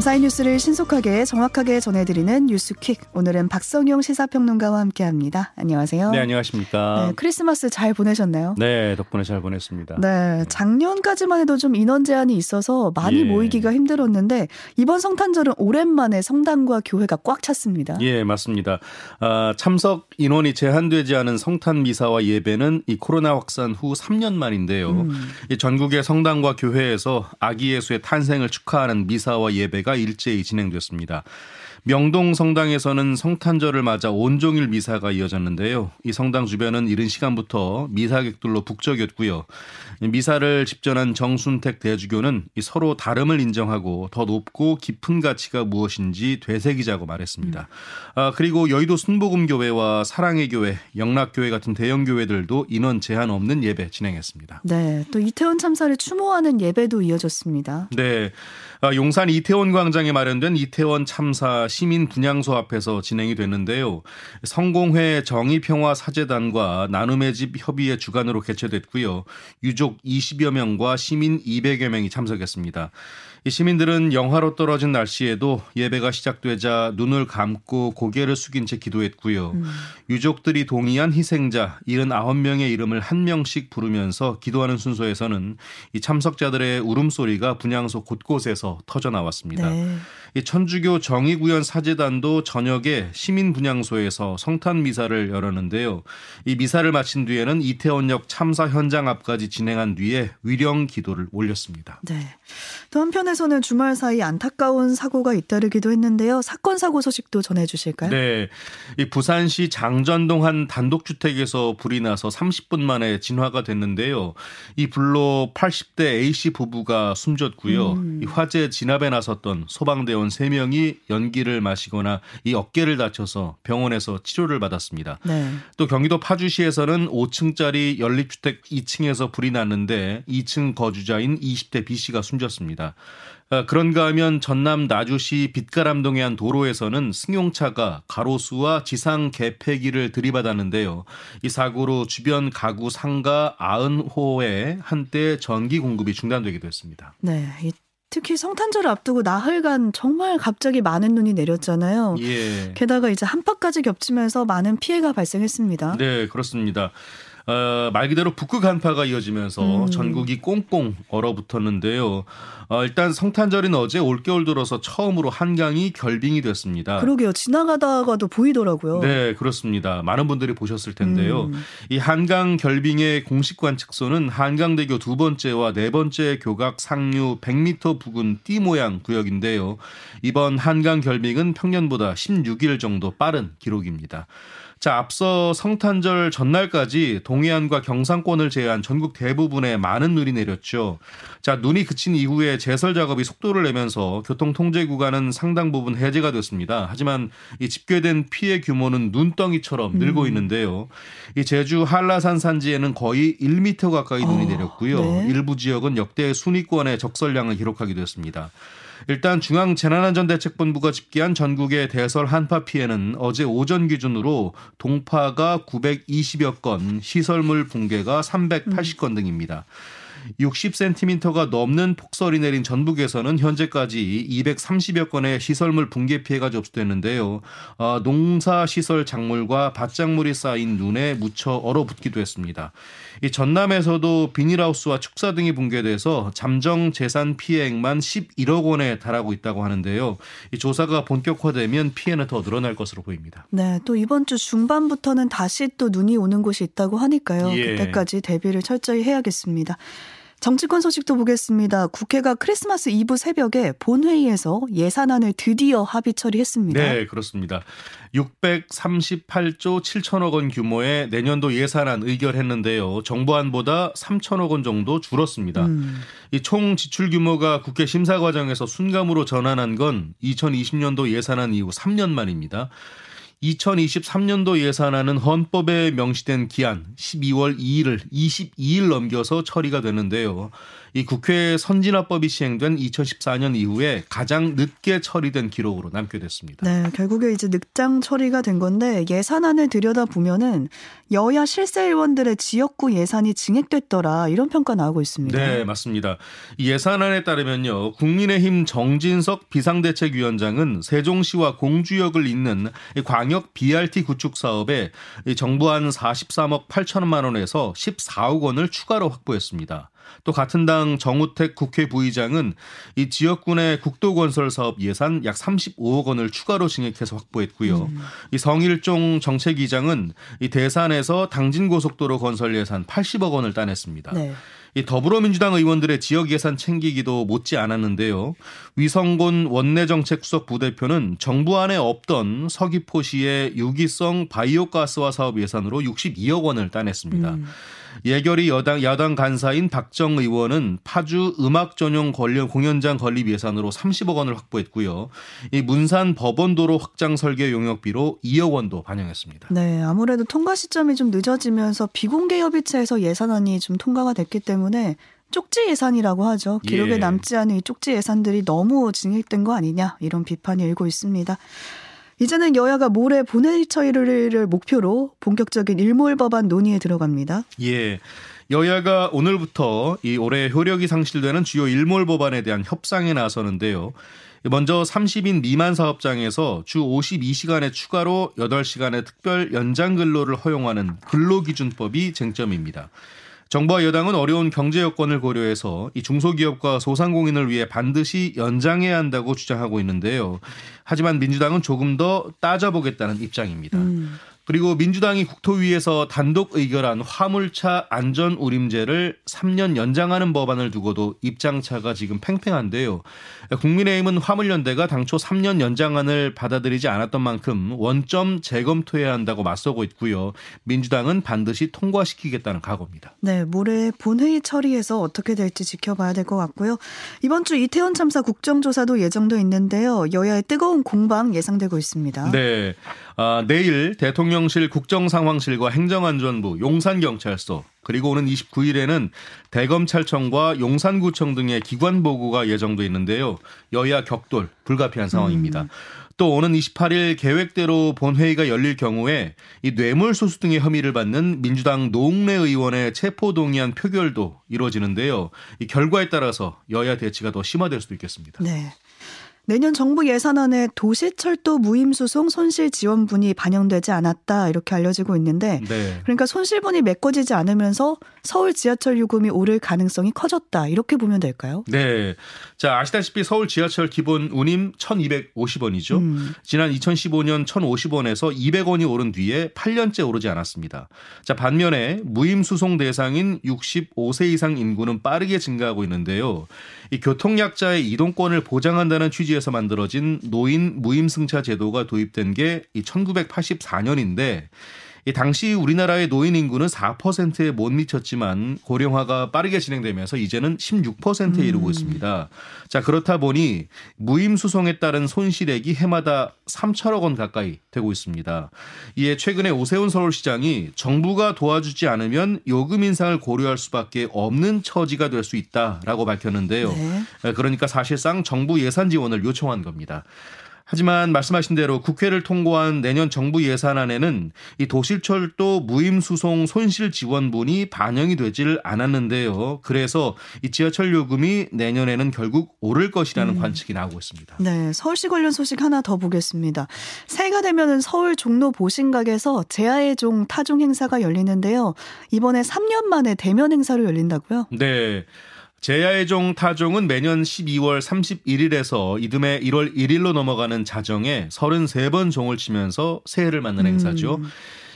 밤사이 뉴스를 신속하게 정확하게 전해드리는 뉴스퀵. 오늘은 박성용 시사평론가와 함께합니다. 안녕하세요. 네, 안녕하십니까. 네, 크리스마스 잘 보내셨나요? 네, 덕분에 잘 보냈습니다. 네, 작년까지만 해도 좀 인원 제한이 있어서 많이 예. 모이기가 힘들었는데 이번 성탄절은 오랜만에 성당과 교회가 꽉 찼습니다. 예, 맞습니다. 아, 참석 인원이 제한되지 않은 성탄 미사와 예배는 이 코로나 확산 후 3년 만인데요. 음. 전국의 성당과 교회에서 아기 예수의 탄생을 축하하는 미사와 예배 예배가 일제히 진행됐습니다. 명동 성당에서는 성탄절을 맞아 온종일 미사가 이어졌는데요. 이 성당 주변은 이른 시간부터 미사객들로 북적였고요. 미사를 집전한 정순택 대주교는 서로 다름을 인정하고 더 높고 깊은 가치가 무엇인지 되새기자고 말했습니다. 아, 그리고 여의도 순복음교회와 사랑의 교회, 영락교회 같은 대형 교회들도 인원 제한 없는 예배 진행했습니다. 네, 또 이태원 참사를 추모하는 예배도 이어졌습니다. 네. 아, 용산 이태원 광장에 마련된 이태원 참사 시민 분향소 앞에서 진행이 됐는데요. 성공회 정의평화 사재단과 나눔의 집 협의회 주관으로 개최됐고요. 유족 20여 명과 시민 200여 명이 참석했습니다. 시민들은 영하로 떨어진 날씨에도 예배가 시작되자 눈을 감고 고개를 숙인 채 기도했고요. 음. 유족들이 동의한 희생자 79명의 이름을 한 명씩 부르면서 기도하는 순서에서는 이 참석자들의 울음소리가 분향소 곳곳에서 터져 나왔습니다. 네. 이 천주교 정의구현 사제단도 저녁에 시민 분향소에서 성탄 미사를 열었는데요. 이 미사를 마친 뒤에는 이태원역 참사 현장 앞까지 진행한 뒤에 위령 기도를 올렸습니다. 네. 또 한편에서는 주말 사이 안타까운 사고가 잇따르기도 했는데요. 사건 사고 소식도 전해 주실까요? 네. 이 부산시 장전동 한 단독주택에서 불이 나서 30분 만에 진화가 됐는데요. 이 불로 80대 A씨 부부가 숨졌고요. 음. 이 화재 진압에 나섰던 소방대원 의원 3명이 연기를 마시거나 이 어깨를 다쳐서 병원에서 치료를 받았습니다. 네. 또 경기도 파주시에서는 5층짜리 연립주택 2층에서 불이 났는데 2층 거주자인 20대 B씨가 숨졌습니다. 아, 그런가 하면 전남 나주시 빛가람동의 한 도로에서는 승용차가 가로수와 지상 개폐기를 들이받았는데요. 이 사고로 주변 가구 상가 90호에 한때 전기 공급이 중단되기도 했습니다. 네. 특히 성탄절을 앞두고 나흘간 정말 갑자기 많은 눈이 내렸잖아요. 예. 게다가 이제 한파까지 겹치면서 많은 피해가 발생했습니다. 네, 그렇습니다. 어, 말 그대로 북극 한파가 이어지면서 음. 전국이 꽁꽁 얼어붙었는데요. 어, 일단 성탄절인 어제 올겨울 들어서 처음으로 한강이 결빙이 됐습니다. 그러게요. 지나가다가도 보이더라고요. 네, 그렇습니다. 많은 분들이 보셨을 텐데요. 음. 이 한강 결빙의 공식 관측소는 한강대교 두 번째와 네 번째 교각 상류 100m 부근 띠 모양 구역인데요. 이번 한강 결빙은 평년보다 16일 정도 빠른 기록입니다. 자, 앞서 성탄절 전날까지 동해안과 경상권을 제외한 전국 대부분에 많은 눈이 내렸죠. 자, 눈이 그친 이후에 제설 작업이 속도를 내면서 교통 통제 구간은 상당 부분 해제가 됐습니다. 하지만 이 집계된 피해 규모는 눈덩이처럼 늘고 음. 있는데요. 이 제주 한라산 산지에는 거의 1m 가까이 눈이 어, 내렸고요. 네. 일부 지역은 역대 순위권의 적설량을 기록하기도 했습니다. 일단 중앙재난안전대책본부가 집계한 전국의 대설 한파 피해는 어제 오전 기준으로 동파가 920여 건, 시설물 붕괴가 380건 등입니다. 60cm가 넘는 폭설이 내린 전북에서는 현재까지 230여 건의 시설물 붕괴 피해가 접수됐는데요. 어, 농사 시설 작물과 밭작물이 쌓인 눈에 묻혀 얼어붙기도 했습니다. 이 전남에서도 비닐하우스와 축사 등이 붕괴돼서 잠정 재산 피해액만 11억 원에 달하고 있다고 하는데요. 이 조사가 본격화되면 피해는 더 늘어날 것으로 보입니다. 네, 또 이번 주 중반부터는 다시 또 눈이 오는 곳이 있다고 하니까요. 예. 그때까지 대비를 철저히 해야겠습니다. 정치권 소식도 보겠습니다. 국회가 크리스마스 이브 새벽에 본회의에서 예산안을 드디어 합의 처리했습니다. 네, 그렇습니다. 638조 7천억 원 규모의 내년도 예산안 의결했는데요. 정부안보다 3천억 원 정도 줄었습니다. 음. 이총 지출 규모가 국회 심사 과정에서 순감으로 전환한 건 2020년도 예산안 이후 3년 만입니다. 2023년도 예산안은 헌법에 명시된 기한 12월 2일을 22일 넘겨서 처리가 되는데요. 이 국회 선진화법이 시행된 2014년 이후에 가장 늦게 처리된 기록으로 남게 됐습니다. 네, 결국에 이제 늑장 처리가 된 건데 예산안을 들여다 보면은 여야 실세 의원들의 지역구 예산이 증액됐더라 이런 평가 나오고 있습니다. 네, 맞습니다. 예산안에 따르면요, 국민의힘 정진석 비상대책위원장은 세종시와 공주역을 잇는 광역 BRT 구축 사업에 정부 한 43억 8천만 원에서 14억 원을 추가로 확보했습니다. 또 같은 당 정우택 국회 부의장은 이 지역군의 국도 건설 사업 예산 약 35억 원을 추가로 증액해서 확보했고요. 음. 이 성일종 정책위장은 이 대산에서 당진 고속도로 건설 예산 80억 원을 따냈습니다. 네. 이 더불어민주당 의원들의 지역 예산 챙기기도 못지 않았는데요. 위성곤 원내정책수석 부대표는 정부 안에 없던 서귀포시의 유기성 바이오가스화 사업 예산으로 62억 원을 따냈습니다. 음. 예결위 여당 야당 간사인 박정 의원은 파주 음악 전용 관련 공연장 건립 예산으로 30억 원을 확보했고요. 이 문산 법원도로 확장 설계 용역비로 2억 원도 반영했습니다. 네, 아무래도 통과 시점이 좀 늦어지면서 비공개 협의체에서 예산안이 좀 통과가 됐기 때문에 쪽지 예산이라고 하죠. 기록에 예. 남지 않은 이 쪽지 예산들이 너무 증액된 거 아니냐 이런 비판이 일고 있습니다. 이제는 여야가 모레 본회의 처리를 목표로 본격적인 일몰 법안 논의에 들어갑니다. 예. 여야가 오늘부터 이 올해 효력이 상실되는 주요 일몰 법안에 대한 협상에 나서는데요. 먼저 30인 미만 사업장에서 주 52시간에 추가로 8시간의 특별 연장 근로를 허용하는 근로기준법이 쟁점입니다. 정부와 여당은 어려운 경제 여건을 고려해서 이 중소기업과 소상공인을 위해 반드시 연장해야 한다고 주장하고 있는데요. 하지만 민주당은 조금 더 따져보겠다는 입장입니다. 음. 그리고 민주당이 국토위에서 단독 의결한 화물차 안전 우림제를 3년 연장하는 법안을 두고도 입장차가 지금 팽팽한데요. 국민의힘은 화물연대가 당초 3년 연장안을 받아들이지 않았던 만큼 원점 재검토해야 한다고 맞서고 있고요. 민주당은 반드시 통과시키겠다는 각오입니다. 네, 모레 본회의 처리해서 어떻게 될지 지켜봐야 될 것 같고요. 이번 주 이태원 참사 국정조사도 예정돼 있는데요. 여야의 뜨거운 공방 예상되고 있습니다. 네. 아, 내일 대통령 실 국정상황실과 행정안전부, 용산경찰서 그리고 오는 29일에는 대검찰청과 용산구청 등의 기관 보고가 예정돼 있는데요. 여야 격돌 불가피한 상황입니다. 음. 또 오는 28일 계획대로 본회의가 열릴 경우에 이 뇌물소수 등의 혐의를 받는 민주당 노웅래 의원의 체포동의안 표결도 이루어지는데요. 이 결과에 따라서 여야 대치가 더 심화될 수도 있겠습니다. 네. 내년 정부 예산안에 도시철도 무임수송 손실 지원분이 반영되지 않았다 이렇게 알려지고 있는데 네. 그러니까 손실분이 메꿔지지 않으면서 서울 지하철 요금이 오를 가능성이 커졌다 이렇게 보면 될까요? 네. 자 아시다시피 서울 지하철 기본 운임 1,250원이죠. 음. 지난 2015년 1,050원에서 200원이 오른 뒤에 8년째 오르지 않았습니다. 자 반면에 무임수송 대상인 65세 이상 인구는 빠르게 증가하고 있는데요. 이 교통약자의 이동권을 보장한다는 취지의 에서 만들어진 노인 무임승차 제도가 도입된 게 1984년인데 이 당시 우리나라의 노인 인구는 4%에 못 미쳤지만 고령화가 빠르게 진행되면서 이제는 16%에 이르고 음. 있습니다. 자, 그렇다 보니 무임 수송에 따른 손실액이 해마다 3천억 원 가까이 되고 있습니다. 이에 최근에 오세훈 서울시장이 정부가 도와주지 않으면 요금 인상을 고려할 수밖에 없는 처지가 될 수 있다라고 밝혔는데요. 네. 그러니까 사실상 정부 예산 지원을 요청한 겁니다. 하지만 말씀하신 대로 국회를 통과한 내년 정부 예산안에는 이 도실철도 무임수송 손실 지원분이 반영이 되질 않았는데요. 그래서 이 지하철 요금이 내년에는 결국 오를 것이라는 음. 관측이 나오고 있습니다. 네, 서울시 관련 소식 하나 더 보겠습니다. 새해가 되면은 서울 종로 보신각에서 제아의 종 타종 행사가 열리는데요. 이번에 3년 만에 대면 행사로 열린다고요? 네. 제야의 종 타종은 매년 12월 31일에서 이듬해 1월 1일로 넘어가는 자정에 33번 종을 치면서 새해를 맞는 행사죠. 음.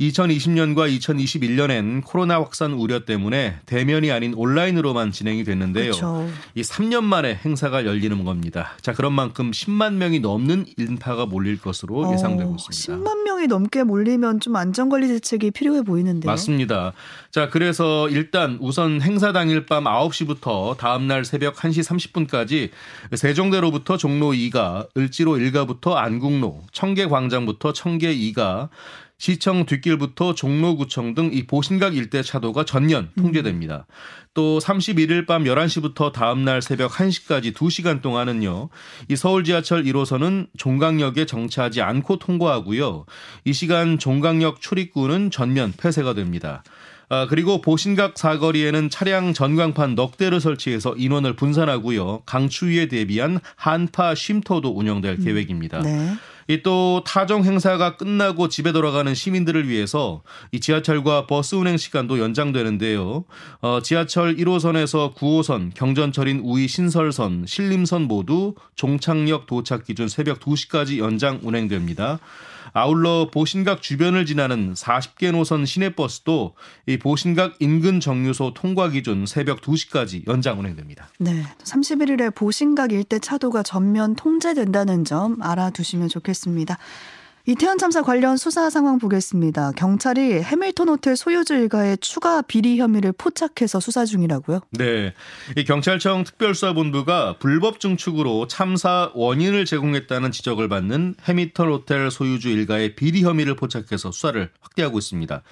2020년과 2021년엔 코로나 확산 우려 때문에 대면이 아닌 온라인으로만 진행이 됐는데요. 그렇죠. 이 3년 만에 행사가 열리는 겁니다. 자, 그런 만큼 10만 명이 넘는 인파가 몰릴 것으로 어, 예상되고 있습니다. 10만 명이 넘게 몰리면 좀 안전관리 대책이 필요해 보이는데요. 맞습니다. 자, 그래서 일단 우선 행사 당일 밤 9시부터 다음 날 새벽 1시 30분까지 세종대로부터 종로 2가, 을지로 1가부터 안국로, 청계광장부터 청계 2가, 시청 뒷길부터 종로구청 등 이 보신각 일대 차도가 전면 음. 통제됩니다. 음. 또 31일 밤 11시부터 다음날 새벽 1시까지 2시간 동안은요. 이 서울 지하철 1호선은 종강역에 정차하지 않고 통과하고요. 이 시간 종강역 출입구는 전면 폐쇄가 됩니다. 아, 그리고 보신각 사거리에는 차량 전광판 넉 대를 설치해서 인원을 분산하고요. 강추위에 대비한 한파 쉼터도 운영될 음. 계획입니다. 네. 이 또 타종 행사가 끝나고 집에 돌아가는 시민들을 위해서 이 지하철과 버스 운행 시간도 연장되는데요. 어, 지하철 1호선에서 9호선, 경전철인 우이 신설선, 신림선 모두 종착역 도착 기준 새벽 2시까지 연장 운행됩니다. 아울러 보신각 주변을 지나는 40개 노선 시내버스도 이 보신각 인근 정류소 통과 기준 새벽 2시까지 연장 운행됩니다. 네. 31일에 보신각 일대 차도가 전면 통제된다는 점 알아두시면 좋겠습니다. 보겠습니다. 이태원 참사 관련 수사 상황 보겠습니다. 경찰이 해밀턴 호텔 소유주 일가의 추가 비리 혐의를 포착해서 수사 중이라고요? 네. 이 경찰청 특별수사본부가 불법 증축으로 참사 원인을 제공했다는 지적을 받는 해밀턴 호텔 소유주 일가의 비리 혐의를 포착해서 수사를 확대하고 있습니다.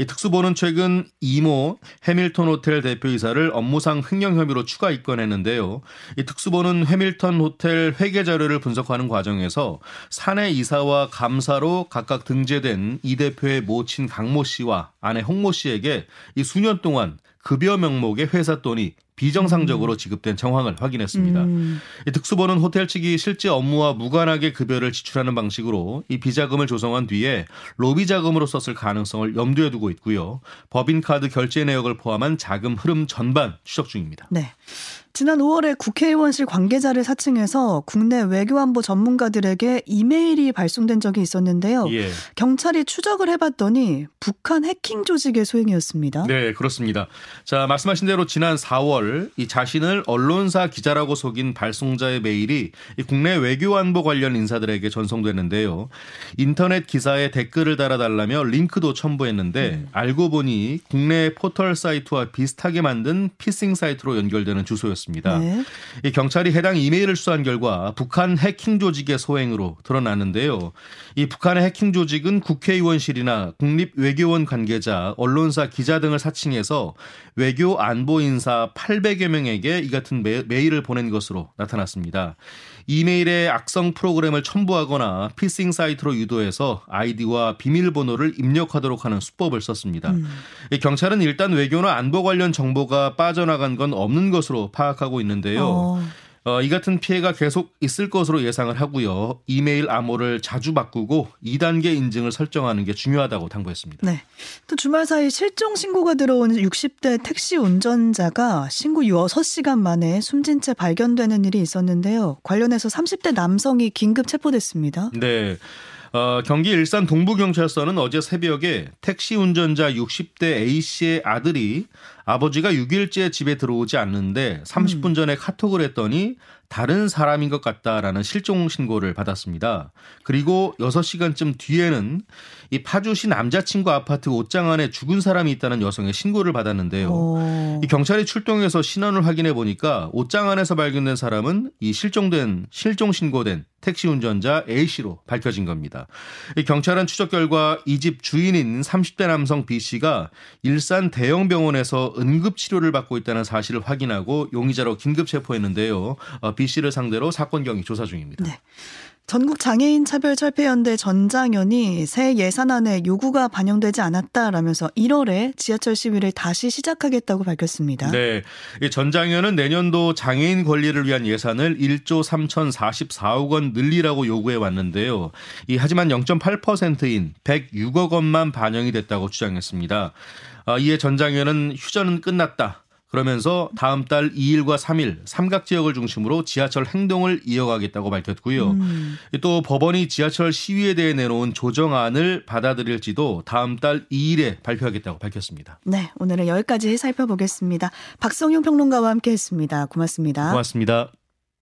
이 특수본은 최근 이모 해밀턴 호텔 대표이사를 업무상 횡령 혐의로 추가 입건했는데요. 이 특수본은 해밀턴 호텔 회계 자료를 분석하는 과정에서 사내 이사와 감 감사로 각각 등재된 이 대표의 모친 강 모 씨와 아내 홍 모 씨에게 이 수년 동안 급여 명목의 회사 돈이 비정상적으로 음. 지급된 정황을 확인했습니다. 음. 이 특수본은 호텔 측이 실제 업무와 무관하게 급여를 지출하는 방식으로 이 비자금을 조성한 뒤에 로비 자금으로 썼을 가능성을 염두에 두고 있고요. 법인카드 결제 내역을 포함한 자금 흐름 전반 추적 중입니다. 네. 지난 5월에 국회의원실 관계자를 사칭해서 국내 외교안보 전문가들에게 이메일이 발송된 적이 있었는데요. 예. 경찰이 추적을 해봤더니 북한 해킹 조직의 소행이었습니다. 네, 그렇습니다. 자, 말씀하신 대로 지난 4월 이 자신을 언론사 기자라고 속인 발송자의 메일이 이 국내 외교안보 관련 인사들에게 전송됐는데요. 인터넷 기사에 댓글을 달아달라며 링크도 첨부했는데 음. 알고 보니 국내 포털 사이트와 비슷하게 만든 피싱 사이트로 연결되는 주소였습니다. 네. 이 경찰이 해당 이메일을 수사한 결과 북한 해킹 조직의 소행으로 드러났는데요. 이 북한의 해킹 조직은 국회의원실이나 국립 외교원 관계자, 언론사 기자 등을 사칭해서 외교 안보 인사 800여 명에게 이 같은 메 일을 보낸 것으로 나타났습니다. 이메일에 악성 프로그램을 첨부하거나 피싱 사이트로 유도해서 아이디와 비밀번호를 입력하도록 하는 수법을 썼습니다. 음. 경찰은 일단 외교나 안보 관련 정보가 빠져나간 건 없는 것으로 파악하고 있는데요. 어. 어, 이 같은 피해가 계속 있을 것으로 예상을 하고요. 이메일 암호를 자주 바꾸고 2단계 인증을 설정하는 게 중요하다고 당부했습니다. 네. 또 주말 사이 실종 신고가 들어온 60대 택시 운전자가 신고 6시간 만에 숨진 채 발견되는 일이 있었는데요. 관련해서 30대 남성이 긴급 체포됐습니다. 네. 어, 경기 일산 동부경찰서는 어제 새벽에 택시 운전자 60대 A씨의 아들이 아버지가 6일째 집에 들어오지 않는데 30분 전에 카톡을 했더니 다른 사람인 것 같다라는 실종 신고를 받았습니다. 그리고 6시간쯤 뒤에는 이 파주시 남자친구 아파트 옷장 안에 죽은 사람이 있다는 여성의 신고를 받았는데요. 오. 이 경찰이 출동해서 신원을 확인해 보니까 옷장 안에서 발견된 사람은 이 실종된 실종 신고된 택시 운전자 A 씨로 밝혀진 겁니다. 이 경찰은 추적 결과 이 집 주인인 30대 남성 B 씨가 일산 대형 병원에서 응급 치료를 받고 있다는 사실을 확인하고 용의자로 긴급 체포했는데요. 어, B 씨를 상대로 사건 경위 조사 중입니다. 네. 전국 장애인 차별 철폐 연대 전장현이 새 예산안에 요구가 반영되지 않았다라면서 1월에 지하철 시위를 다시 시작하겠다고 밝혔습니다. 네. 전장현은 내년도 장애인 권리를 위한 예산을 1조 3,044억 원 늘리라고 요구해 왔는데요. 이 하지만 0.8%인 106억 원만 반영이 됐다고 주장했습니다. 아, 이에 전장현은 휴전은 끝났다. 그러면서 다음 달 2일과 3일 삼각 지역을 중심으로 지하철 행동을 이어가겠다고 밝혔고요. 음. 또 법원이 지하철 시위에 대해 내놓은 조정안을 받아들일지도 다음 달 2일에 발표하겠다고 밝혔습니다. 네, 오늘은 여기까지 살펴보겠습니다. 박성용 평론가와 함께했습니다. 고맙습니다. 고맙습니다.